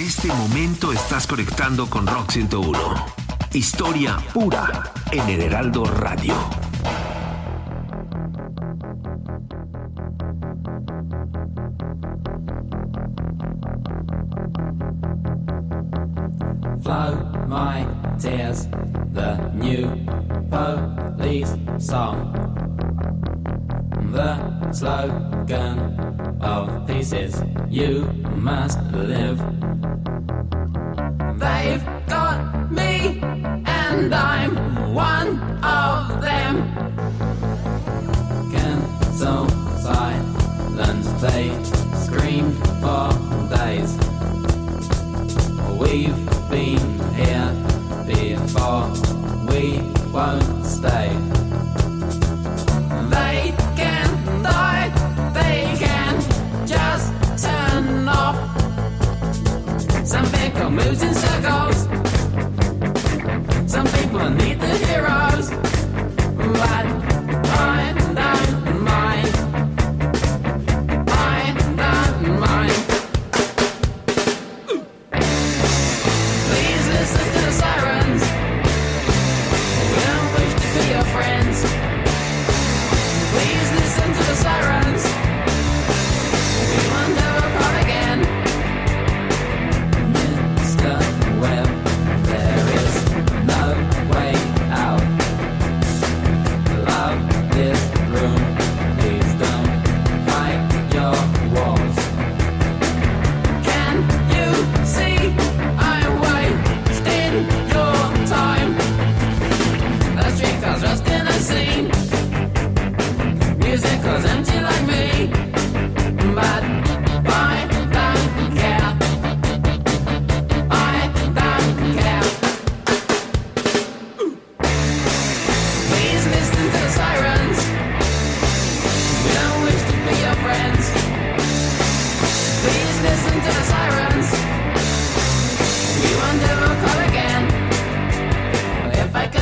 En este momento estás conectando con Rock 101. Historia pura en el Heraldo Radio. Flow my tears, the new police song. The slogan of peace is you must live. They've got me, and I'm one of them. Cancel silence, they screamed for days. We've been here before, we won't stay.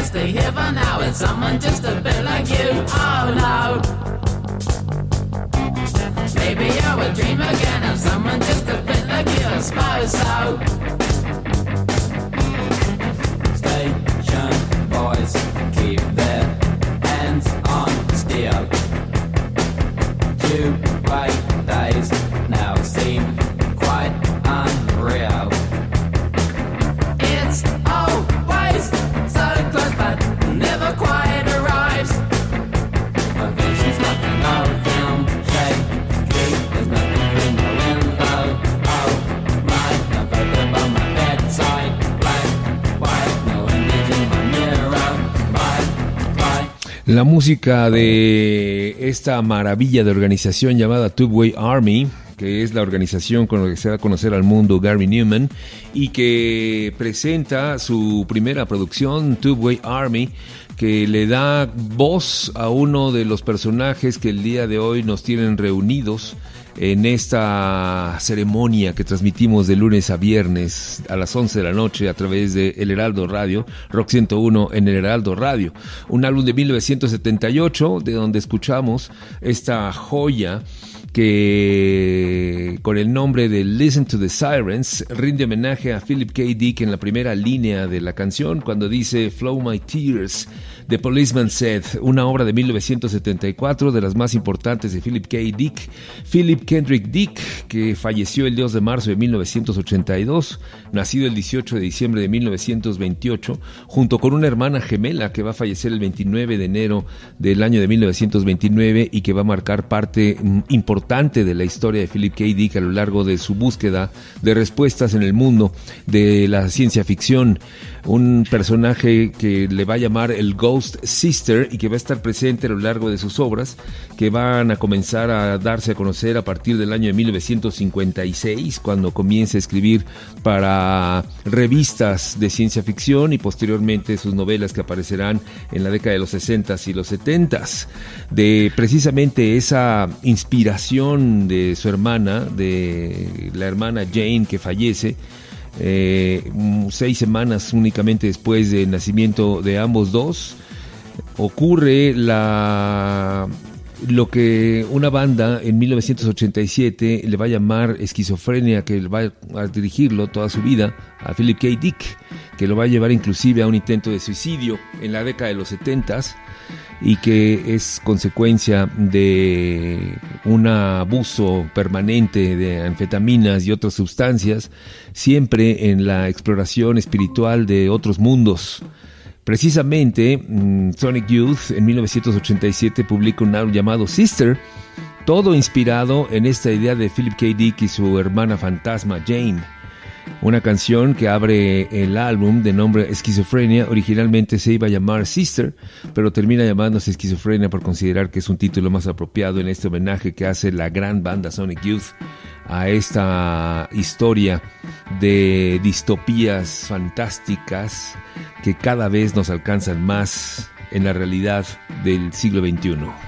Stay here for now with someone just a bit like you, oh no. Maybe I would dream again of someone just a bit like you, I suppose so. Station boys La música de esta maravilla de organización llamada Two-Way Army, que es la organización con la que se da a conocer al mundo Gary Newman, y que presenta su primera producción, Two-Way Army, que le da voz a uno de los personajes que el día de hoy nos tienen reunidos en esta ceremonia que transmitimos de lunes a viernes a las 11 de la noche a través de El Heraldo Radio, Rock 101 en El Heraldo Radio. Un álbum de 1978 de donde escuchamos esta joya que con el nombre de Listen to the Sirens rinde homenaje a Philip K. Dick en la primera línea de la canción cuando dice Flow My Tears. The Policeman Said, una obra de 1974 de las más importantes de Philip K. Dick. Philip Kendrick Dick, que falleció el 2 de marzo de 1982, nacido el 18 de diciembre de 1928, junto con una hermana gemela que va a fallecer el 29 de enero del año de 1929 y que va a marcar parte mm, importante de la historia de Philip K. Dick a lo largo de su búsqueda de respuestas en el mundo de la ciencia ficción. Un personaje que le va a llamar el Ghost Sister y que va a estar presente a lo largo de sus obras, que van a comenzar a darse a conocer a partir del año de 1956, cuando comienza a escribir para revistas de ciencia ficción y posteriormente sus novelas que aparecerán en la década de los 60s y los 70s. De precisamente esa inspiración de su hermana, de la hermana Jane que fallece, eh, seis semanas únicamente después del nacimiento de ambos dos, ocurre lo que una banda en 1987 le va a llamar esquizofrenia, que va a dirigirlo toda su vida a Philip K. Dick, que lo va a llevar inclusive a un intento de suicidio en la década de los 70s y que es consecuencia de un abuso permanente de anfetaminas y otras sustancias, siempre en la exploración espiritual de otros mundos. Precisamente, mm, Sonic Youth en 1987 publica un álbum llamado Sister, todo inspirado en esta idea de Philip K. Dick y su hermana fantasma Jane. Una canción que abre el álbum de nombre Esquizofrenia, originalmente se iba a llamar Sister, pero termina llamándose Esquizofrenia por considerar que es un título más apropiado en este homenaje que hace la gran banda Sonic Youth a esta historia de distopías fantásticas que cada vez nos alcanzan más en la realidad del siglo XXI.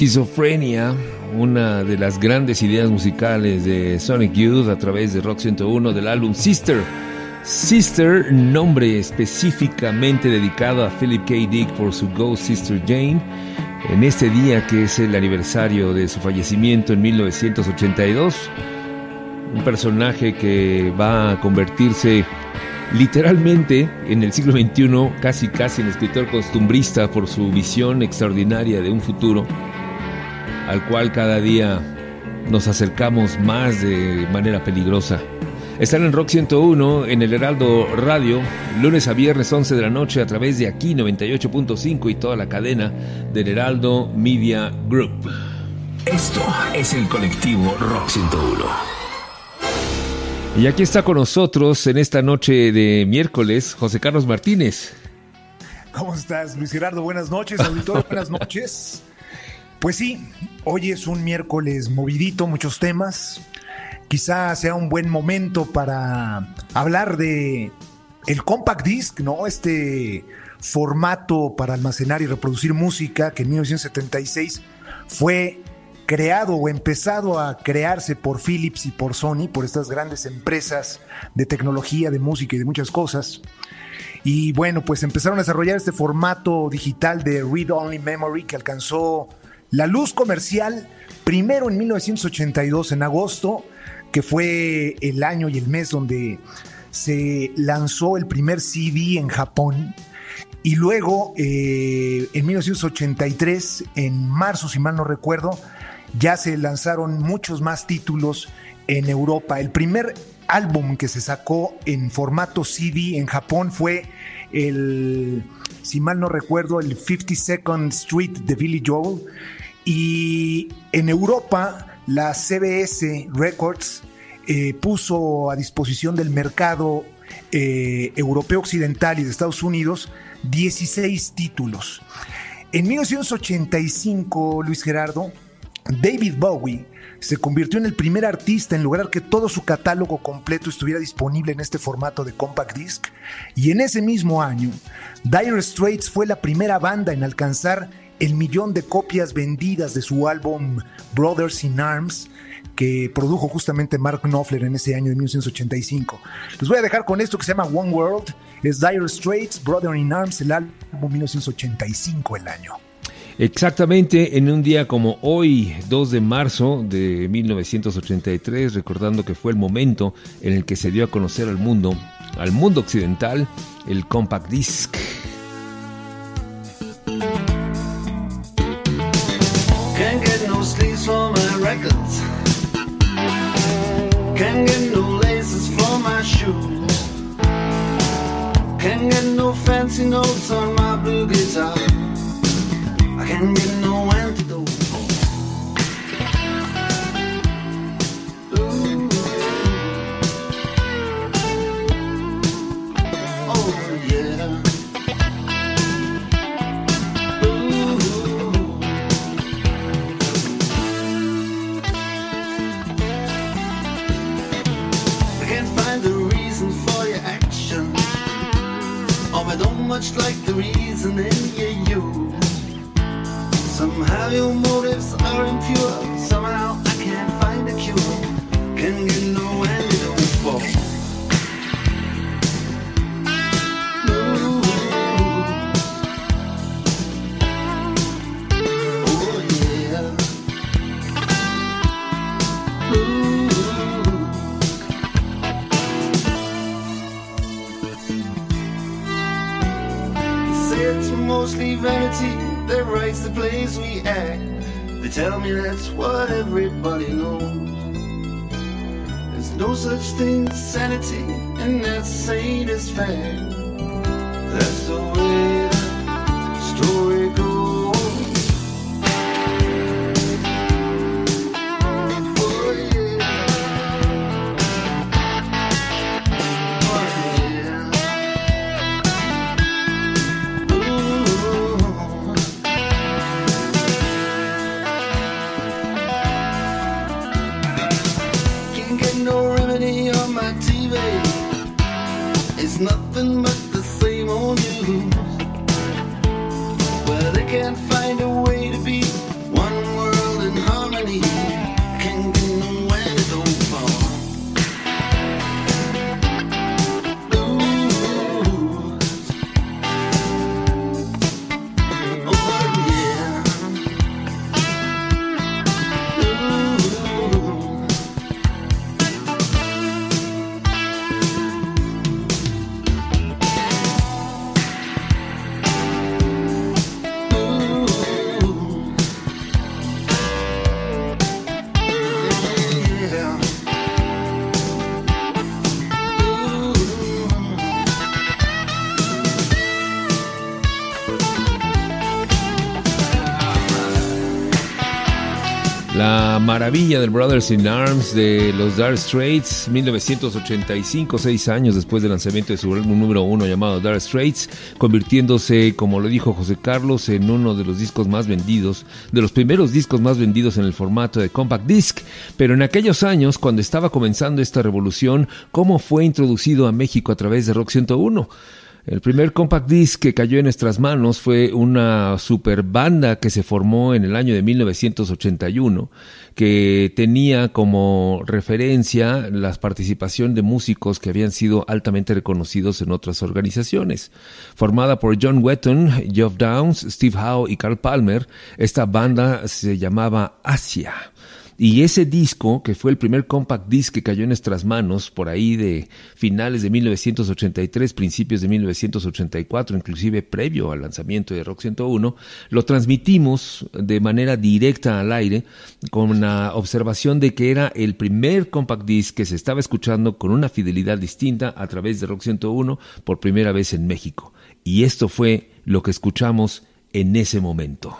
Esquizofrenia, una de las grandes ideas musicales de Sonic Youth a través de Rock 101 del álbum Sister. Sister, nombre específicamente dedicado a Philip K. Dick por su Ghost Sister Jane, en este día que es el aniversario de su fallecimiento en 1982. Un personaje que va a convertirse literalmente en el siglo XXI casi casi en escritor costumbrista por su visión extraordinaria de un futuro al cual cada día nos acercamos más de manera peligrosa. Están en Rock 101, en el Heraldo Radio, lunes a viernes 11 de la noche a través de aquí 98.5 y toda la cadena del Heraldo Media Group. Esto es el colectivo Rock 101. Y aquí está con nosotros en esta noche de miércoles José Carlos Martínez. ¿Cómo estás, Luis Gerardo? Buenas noches, auditorio, buenas noches. Pues sí, hoy es un miércoles movidito, muchos temas. Quizá sea un buen momento para hablar de el compact disc, ¿no? Este formato para almacenar y reproducir música que en 1976 fue creado o empezado a crearse por Philips y por Sony, por estas grandes empresas de tecnología, de música y de muchas cosas. Y bueno, pues empezaron a desarrollar este formato digital de Read Only Memory que alcanzó la luz comercial primero en 1982, en agosto, que fue el año y el mes donde se lanzó el primer CD en Japón. Y luego, eh, en 1983, en marzo, si mal no recuerdo, ya se lanzaron muchos más títulos en Europa. El primer álbum que se sacó en formato CD en Japón fue el, si mal no recuerdo, el 52nd Street de Billy Joel. Y en Europa, la CBS Records eh, puso a disposición del mercado eh, europeo occidental y de Estados Unidos 16 títulos. En 1985, Luis Gerardo, David Bowie se convirtió en el primer artista en lograr que todo su catálogo completo estuviera disponible en este formato de compact disc. Y en ese mismo año, Dire Straits fue la primera banda en alcanzar el millón de copias vendidas de su álbum Brothers in Arms, que produjo justamente Mark Knopfler en ese año de 1985. Les voy a dejar con esto que se llama One World, es Dire Straits, Brother in Arms, el álbum 1985 el año. Exactamente en un día como hoy, 2 de marzo de 1983, recordando que fue el momento en el que se dio a conocer al mundo, al mundo occidental, el compact disc. Sleeves for my records. Can't get no laces maravilla del Brothers in Arms de los Dark Straits, 1985, seis años después del lanzamiento de su álbum número uno llamado Dark Straits, convirtiéndose, como lo dijo José Carlos, en uno de los discos más vendidos, de los primeros discos más vendidos en el formato de compact disc. Pero en aquellos años, cuando estaba comenzando esta revolución, ¿cómo fue introducido a México a través de Rock 101? El primer compact disc que cayó en nuestras manos fue una super banda que se formó en el año de 1981, que tenía como referencia la participación de músicos que habían sido altamente reconocidos en otras organizaciones. Formada por John Wetton, Geoff Downs, Steve Howe y Carl Palmer, esta banda se llamaba Asia. Y ese disco, que fue el primer compact disc que cayó en nuestras manos, por ahí de finales de 1983, principios de 1984, inclusive previo al lanzamiento de Rock 101, lo transmitimos de manera directa al aire con la observación de que era el primer compact disc que se estaba escuchando con una fidelidad distinta a través de Rock 101 por primera vez en México. Y esto fue lo que escuchamos en ese momento.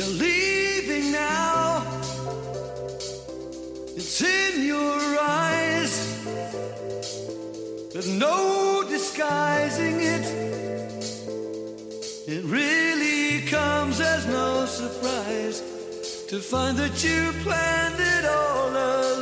You're leaving now. It's in your eyes. There's no disguising it. It really comes as no surprise to find that you planned it all along.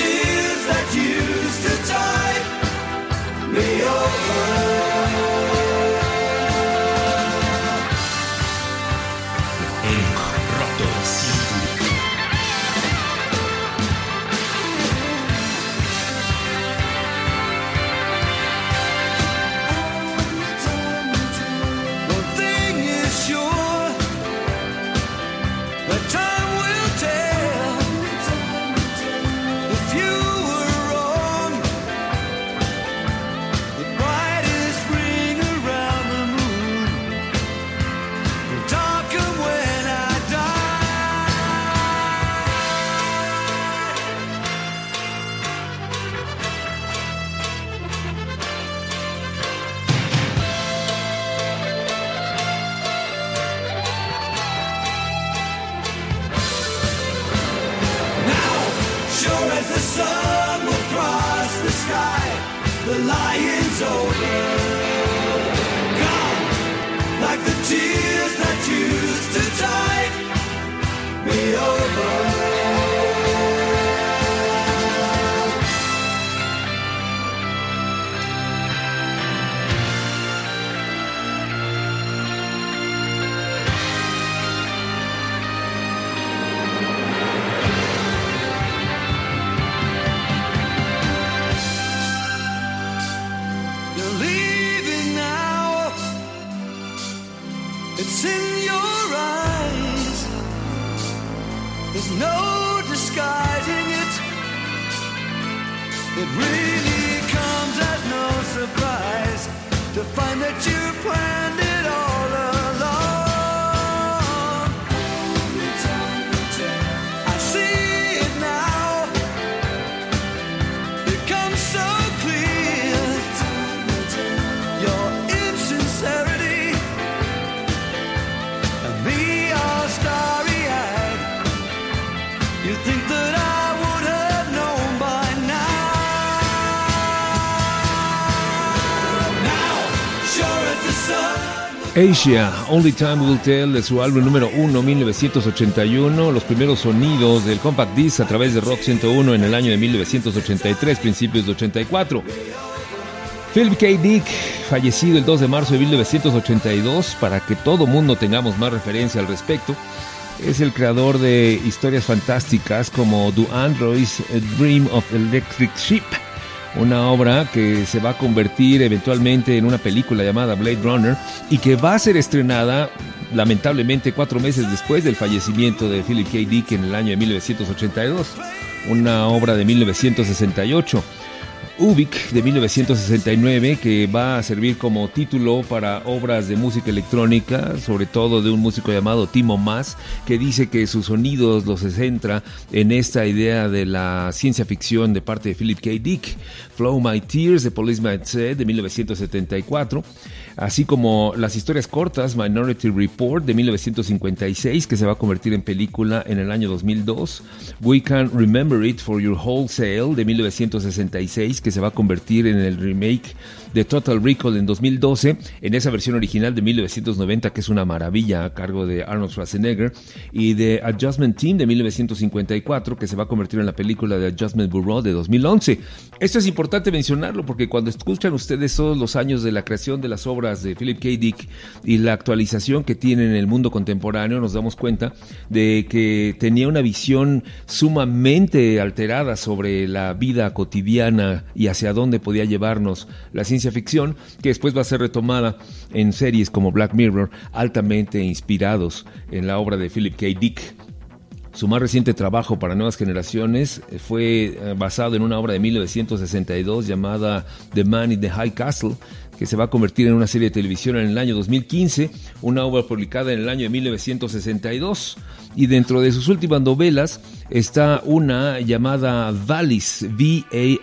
see. Asia, Only Time Will Tell, de su álbum número 1, 1981, los primeros sonidos del Compact Disc a través de Rock 101 en el año de 1983, principios de 84. Philip K. Dick, fallecido el 2 de marzo de 1982, para que todo mundo tengamos más referencia al respecto, es el creador de historias fantásticas como Do Androids, Dream of Electric Sheep, una obra que se va a convertir eventualmente en una película llamada Blade Runner y que va a ser estrenada lamentablemente cuatro meses después del fallecimiento de Philip K. Dick en el año de 1982, una obra de 1968. Ubik de 1969 que va a servir como título para obras de música electrónica, sobre todo de un músico llamado Timo Mas, que dice que sus sonidos los centra en esta idea de la ciencia ficción de parte de Philip K. Dick. Flow My Tears de Policeman Said de 1974, así como las historias cortas Minority Report de 1956 que se va a convertir en película en el año 2002, We Can Remember It for Your Wholesale de 1966 que se va a convertir en el remake de Total Recall en 2012, en esa versión original de 1990 que es una maravilla a cargo de Arnold Schwarzenegger, y de Adjustment Team de 1954 que se va a convertir en la película de Adjustment Bureau de 2011. Esto es importante mencionarlo porque cuando escuchan ustedes todos los años de la creación de las obras de Philip K. Dick y la actualización que tiene en el mundo contemporáneo, nos damos cuenta de que tenía una visión sumamente alterada sobre la vida cotidiana y hacia dónde podía llevarnos la ciencia ficción, que después va a ser retomada en series como Black Mirror, altamente inspirados en la obra de Philip K. Dick. Su más reciente trabajo para nuevas generaciones fue eh, basado en una obra de 1962 llamada The Man in the High Castle, que se va a convertir en una serie de televisión en el año 2015, una obra publicada en el año de 1962. Y dentro de sus últimas novelas está una llamada Valis, V-A-L-I-S,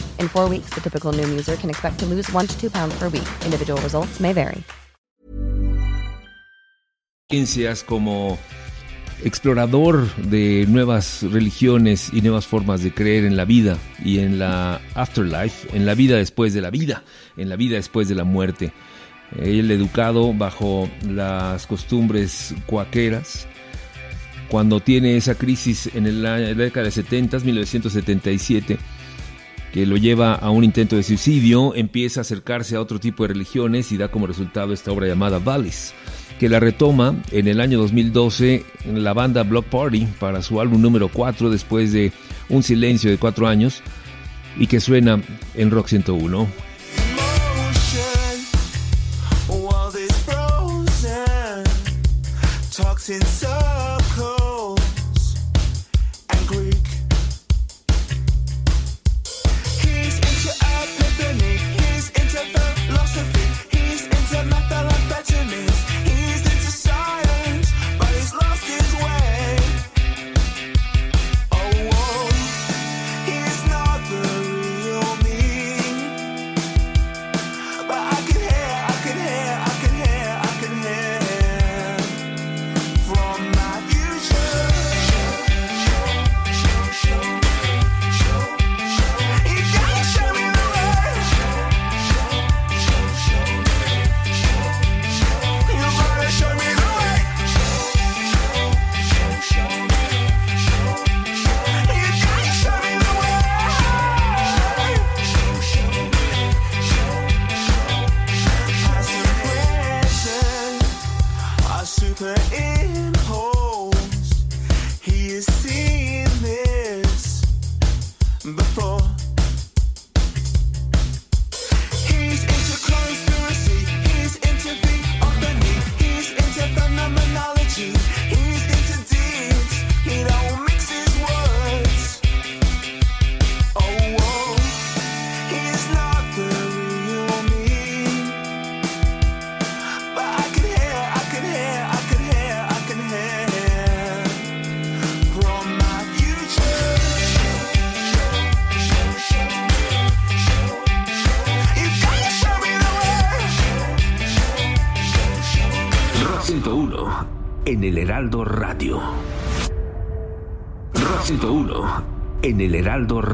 In four weeks, the typical Noom user can expect to lose one to two pounds per week. Individual results may vary. como explorador de nuevas religiones y nuevas formas de creer en la vida y en la afterlife, en la vida después de la vida, en la vida después de la muerte. Él educado bajo las costumbres cuaqueras, cuando tiene esa crisis en la década de 70, 1977, que lo lleva a un intento de suicidio, empieza a acercarse a otro tipo de religiones y da como resultado esta obra llamada Vallis, que la retoma en el año 2012 en la banda Block Party para su álbum número 4 después de un silencio de cuatro años y que suena en Rock 101.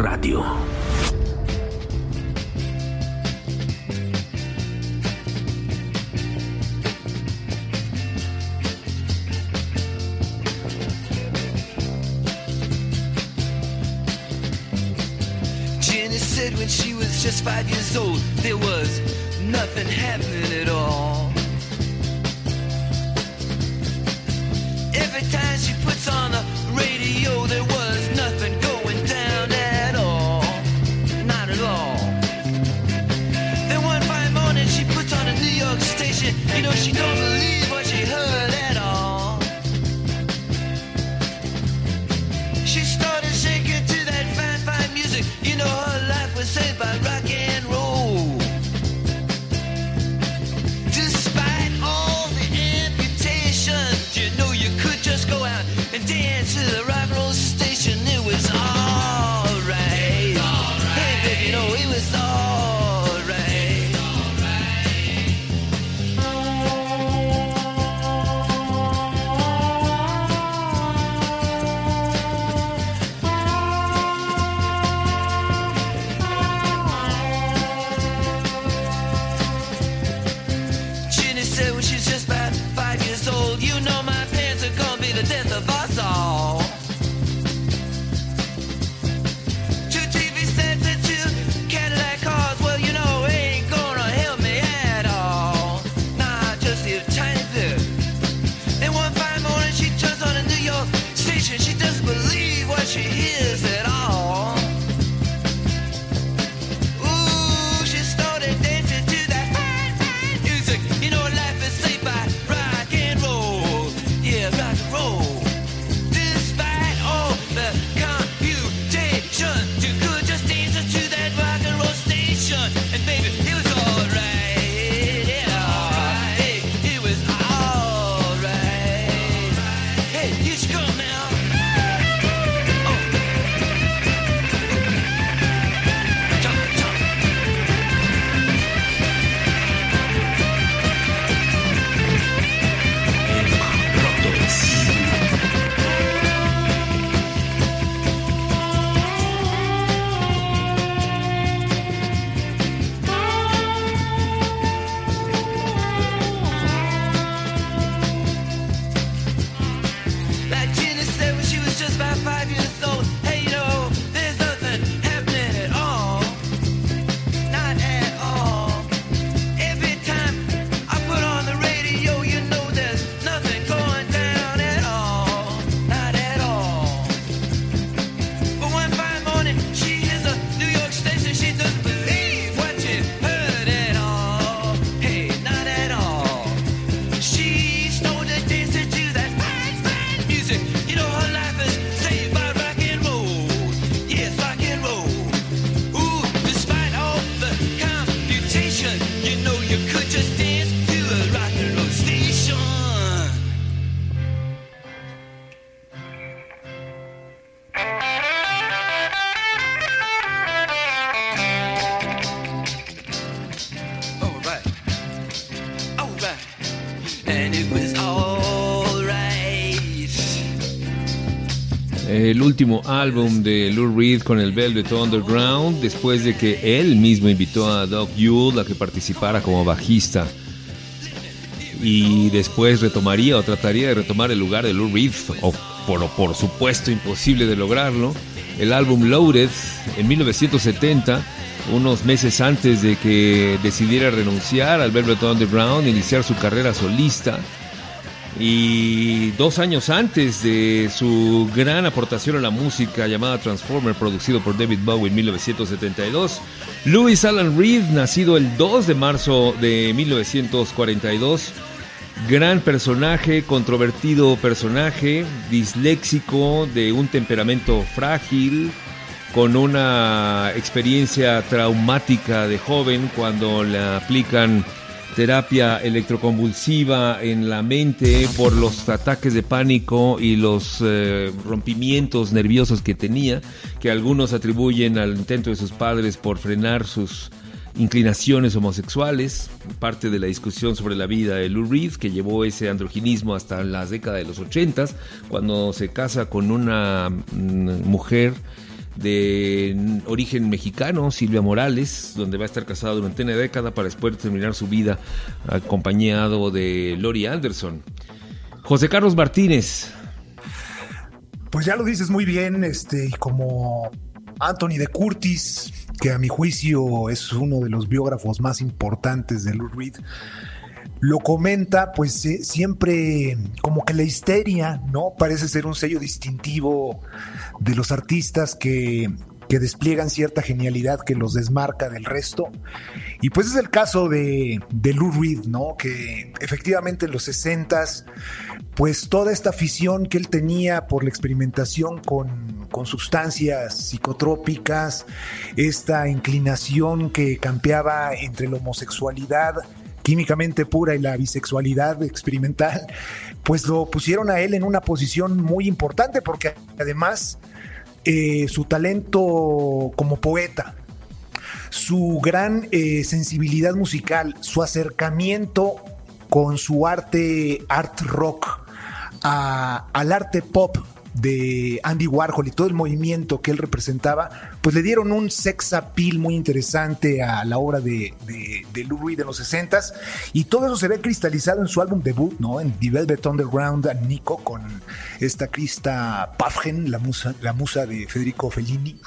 Radio. Jenny said when she was just five years old, there was nothing happening at all. Every time she puts on the radio, there was nothing You know, she don't último álbum de Lou Reed con el Velvet Underground, después de que él mismo invitó a Doug Yule a que participara como bajista. Y después retomaría o trataría de retomar el lugar de Lou Reed, o por, supuesto imposible de lograrlo. El álbum Loaded en 1970, unos meses antes de que decidiera renunciar al Velvet Underground, iniciar su carrera solista. Y dos años antes de su gran aportación a la música llamada Transformer, producido por David Bowie en 1972, Louis Alan Reed, nacido el 2 de marzo de 1942, gran personaje, controvertido personaje, disléxico, de un temperamento frágil, con una experiencia traumática de joven cuando le aplican terapia electroconvulsiva en la mente por los ataques de pánico y los eh, rompimientos nerviosos que tenía, que algunos atribuyen al intento de sus padres por frenar sus inclinaciones homosexuales, parte de la discusión sobre la vida de Lou Reed, que llevó ese androginismo hasta las décadas de los 80, cuando se casa con una mm, mujer de origen mexicano, Silvia Morales, donde va a estar casado durante una década para después terminar su vida acompañado de Lori Anderson. José Carlos Martínez, Pues ya lo dices muy bien, este, como Anthony de Curtis, que a mi juicio es uno de los biógrafos más importantes de Lou Reed, lo comenta, pues eh, siempre como que la histeria, ¿no? Parece ser un sello distintivo de los artistas que, que despliegan cierta genialidad que los desmarca del resto. Y pues es el caso de, de Lou Reed, ¿no? Que efectivamente en los 60s, pues toda esta afición que él tenía por la experimentación con, con sustancias psicotrópicas, esta inclinación que campeaba entre la homosexualidad químicamente pura y la bisexualidad experimental, pues lo pusieron a él en una posición muy importante porque además eh, su talento como poeta, su gran eh, sensibilidad musical, su acercamiento con su arte art rock al arte pop de Andy Warhol y todo el movimiento que él representaba, pues le dieron un sex appeal muy interesante a la obra de, de, de Lou Reed de los 60s y todo eso se ve cristalizado en su álbum debut, ¿no? En The Velvet Underground Nico con esta Krista Pafgen, la musa, la musa de Federico Fellini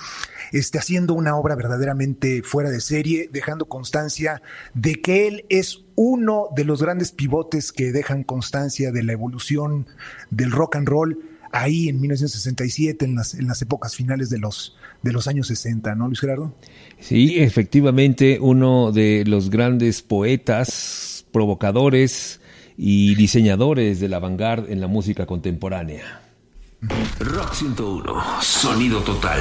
este, haciendo una obra verdaderamente fuera de serie, dejando constancia de que él es uno de los grandes pivotes que dejan constancia de la evolución del rock and roll ahí en 1967, en las, en las épocas finales de los, de los años 60, ¿no, Luis Gerardo? Sí, efectivamente, uno de los grandes poetas, provocadores y diseñadores de la vanguardia en la música contemporánea. Rock 101, sonido total.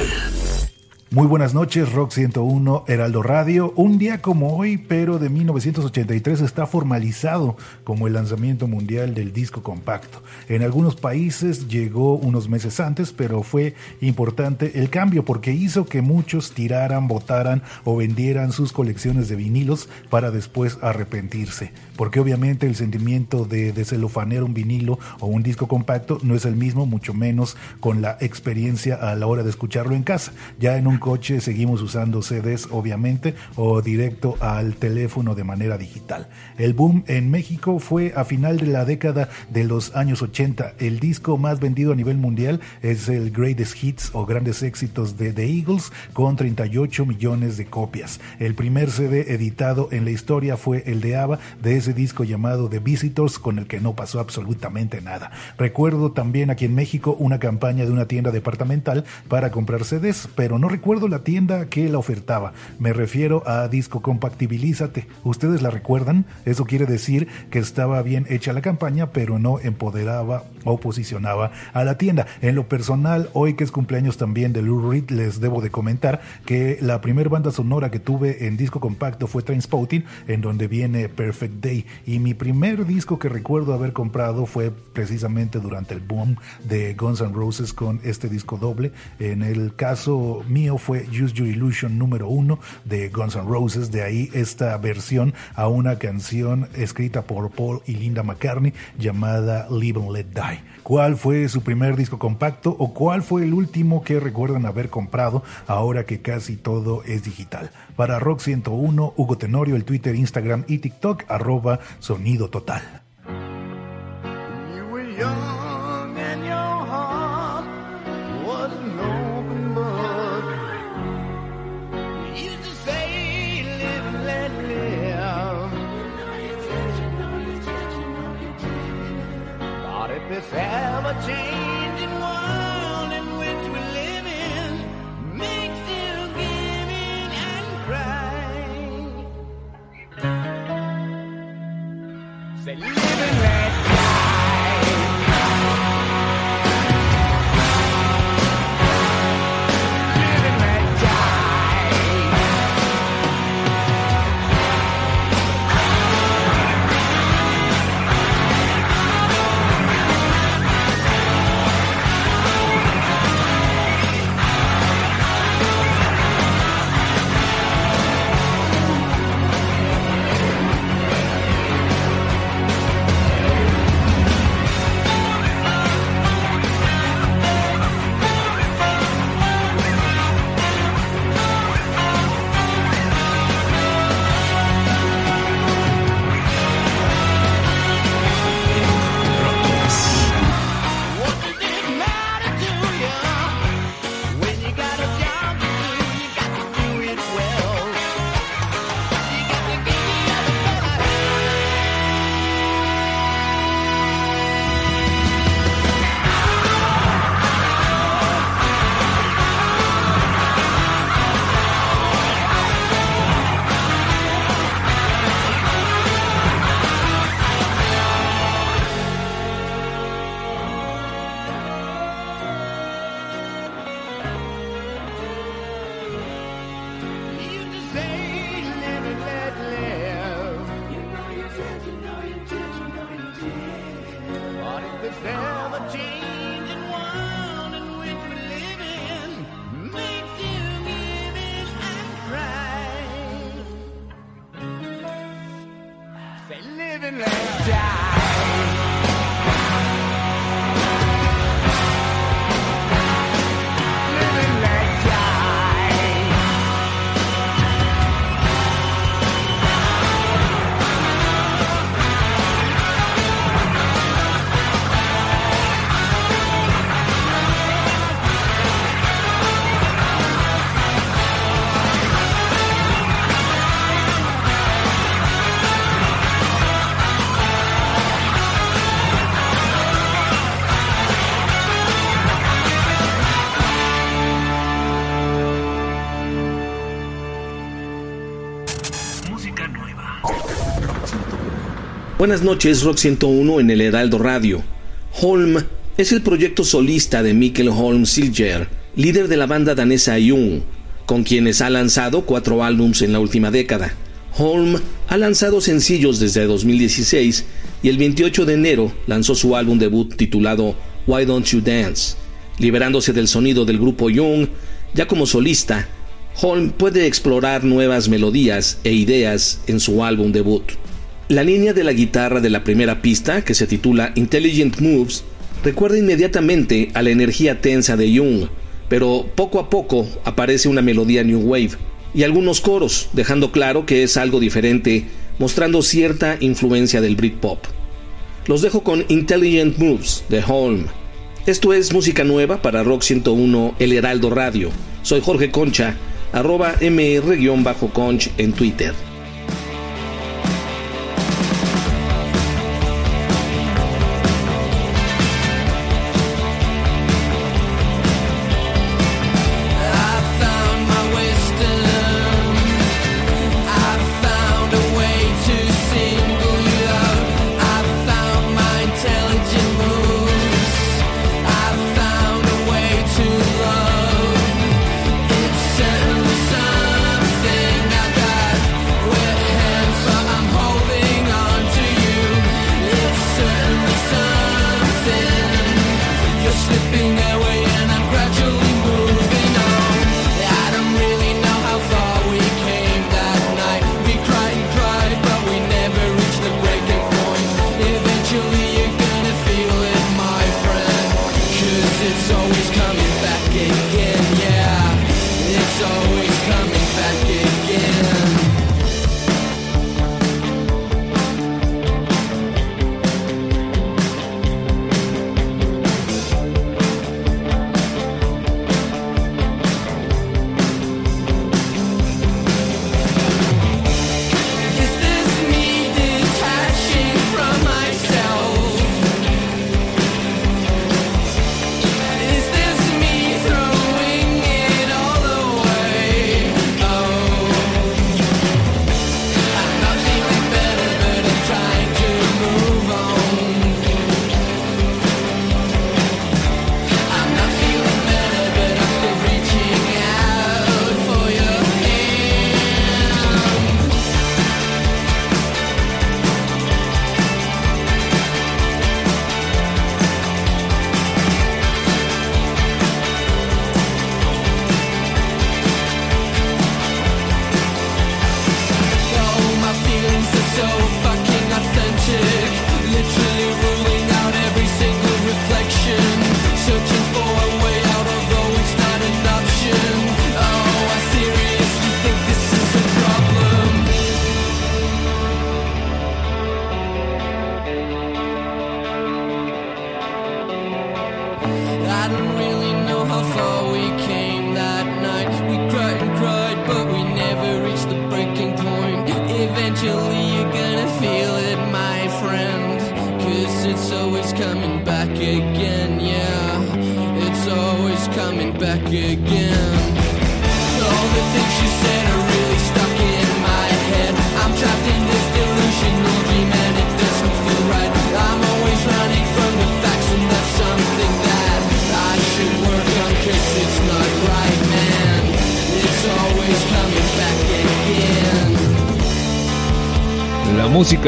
Muy buenas noches, Rock 101, Heraldo Radio. Un día como hoy, pero de 1983, está formalizado como el lanzamiento mundial del disco compacto. En algunos países llegó unos meses antes, pero fue importante el cambio porque hizo que muchos tiraran, votaran o vendieran sus colecciones de vinilos para después arrepentirse. Porque obviamente el sentimiento de descelofanear un vinilo o un disco compacto no es el mismo, mucho menos con la experiencia a la hora de escucharlo en casa. Ya en un coche seguimos usando CDs, obviamente, o directo al teléfono de manera digital. El boom en México fue a final de la década de los años 80. El disco más vendido a nivel mundial es el Greatest Hits o Grandes Éxitos de The Eagles con 38 millones de copias. El primer CD editado en la historia fue el de ABBA de ese disco llamado The Visitors con el que no pasó absolutamente nada. Recuerdo también aquí en México una campaña de una tienda departamental para comprar CDs, pero no recuerdo la tienda que la ofertaba. Me refiero a Disco Compactibilízate. ¿Ustedes la recuerdan? Eso quiere decir que estaba bien hecha la campaña, pero no empoderaba o posicionaba a la tienda. En lo personal, hoy que es cumpleaños también de Lou Reed, les debo de comentar que la primera banda sonora que tuve en disco compacto fue Trainspotting, en donde viene Perfect Day. Y mi primer disco que recuerdo haber comprado fue precisamente durante el boom de Guns N' Roses con este disco doble. En el caso mío fue Use Your Illusion número uno de Guns N' Roses. De ahí esta versión a una canción escrita por Paul y Linda McCartney llamada Live and Let Die. ¿Cuál fue su primer disco compacto o cuál fue el último que recuerdan haber comprado ahora que casi todo es digital? Para Rock 101, Hugo Tenorio, el Twitter, Instagram y TikTok, arroba sonido total. Buenas noches, Rock 101 en el Heraldo Radio. Holm es el proyecto solista de Mikkel Holm Silger, líder de la banda danesa Jung, con quienes ha lanzado cuatro álbums en la última década. Holm ha lanzado sencillos desde 2016 y el 28 de enero lanzó su álbum debut titulado Why Don't You Dance. Liberándose del sonido del grupo Jung, ya como solista, Holm puede explorar nuevas melodías e ideas en su álbum debut. La línea de la guitarra de la primera pista, que se titula Intelligent Moves, recuerda inmediatamente a la energía tensa de Jung, pero poco a poco aparece una melodía New Wave y algunos coros, dejando claro que es algo diferente, mostrando cierta influencia del Britpop. Los dejo con Intelligent Moves de Holm. Esto es música nueva para Rock 101 El Heraldo Radio. Soy Jorge Concha, arroba mr-conch en Twitter.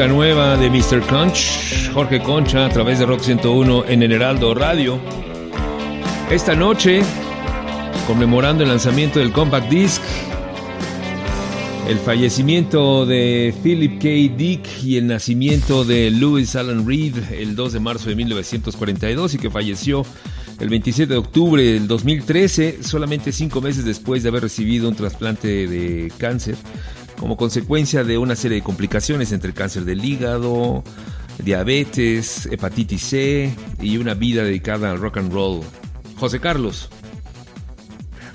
Nueva de Mr. Conch, Jorge Concha a través de Rock 101 en el Radio. Esta noche, conmemorando el lanzamiento del Compact Disc, el fallecimiento de Philip K. Dick y el nacimiento de Louis Alan Reed el 2 de marzo de 1942 y que falleció el 27 de octubre del 2013, solamente cinco meses después de haber recibido un trasplante de cáncer, como consecuencia de una serie de complicaciones entre cáncer del hígado, diabetes, hepatitis C y una vida dedicada al rock and roll. José Carlos.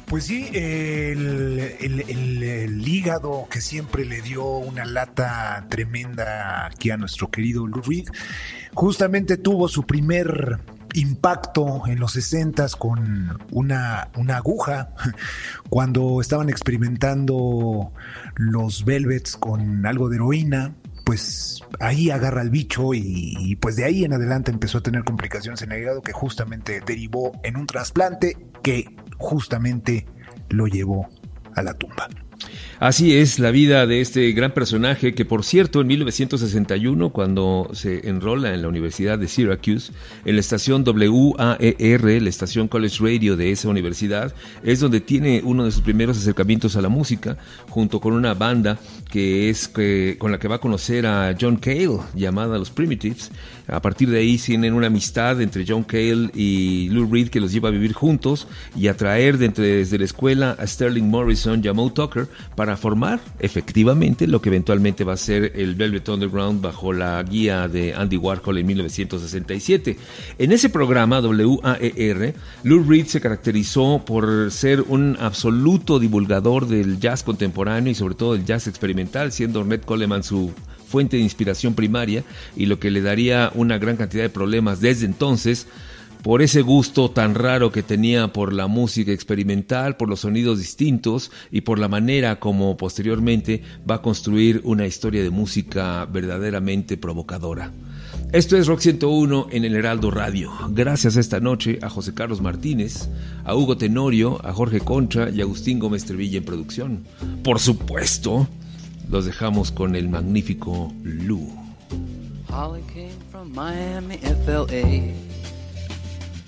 Pues sí, el- el hígado que siempre le dio una lata tremenda aquí a nuestro querido Lou Reed, justamente tuvo su primer impacto en los 60 con una, una aguja cuando estaban experimentando los Velvets con algo de heroína. Pues ahí agarra el bicho y, y pues de ahí en adelante empezó a tener complicaciones en el hígado que justamente derivó en un trasplante que justamente lo llevó a la tumba. Así es la vida de este gran personaje que, por cierto, en 1961, cuando se enrola en la Universidad de Syracuse, en la estación WAER, la estación College Radio de esa universidad, es donde tiene uno de sus primeros acercamientos a la música, junto con una banda que es con la que va a conocer a John Cale, llamada Los Primitives. A partir de ahí tienen una amistad entre John Cale y Lou Reed que los lleva a vivir juntos y a traer de entre- desde la escuela a Sterling Morrison y Tucker para formar efectivamente lo que eventualmente va a ser el Velvet Underground bajo la guía de Andy Warhol en 1967. En ese programa WAER, Lou Reed se caracterizó por ser un absoluto divulgador del jazz contemporáneo y sobre todo del jazz experimental, siendo Ornette Coleman su fuente de inspiración primaria y lo que le daría una gran cantidad de problemas desde entonces por ese gusto tan raro que tenía por la música experimental, por los sonidos distintos y por la manera como posteriormente va a construir una historia de música verdaderamente provocadora. Esto es Rock 101 en el Heraldo Radio. Gracias esta noche a José Carlos Martínez, a Hugo Tenorio, a Jorge Concha y a Agustín Gómez Trevilla en producción. Por supuesto, los dejamos con el magnífico Lou. Holly came from Miami, FLA.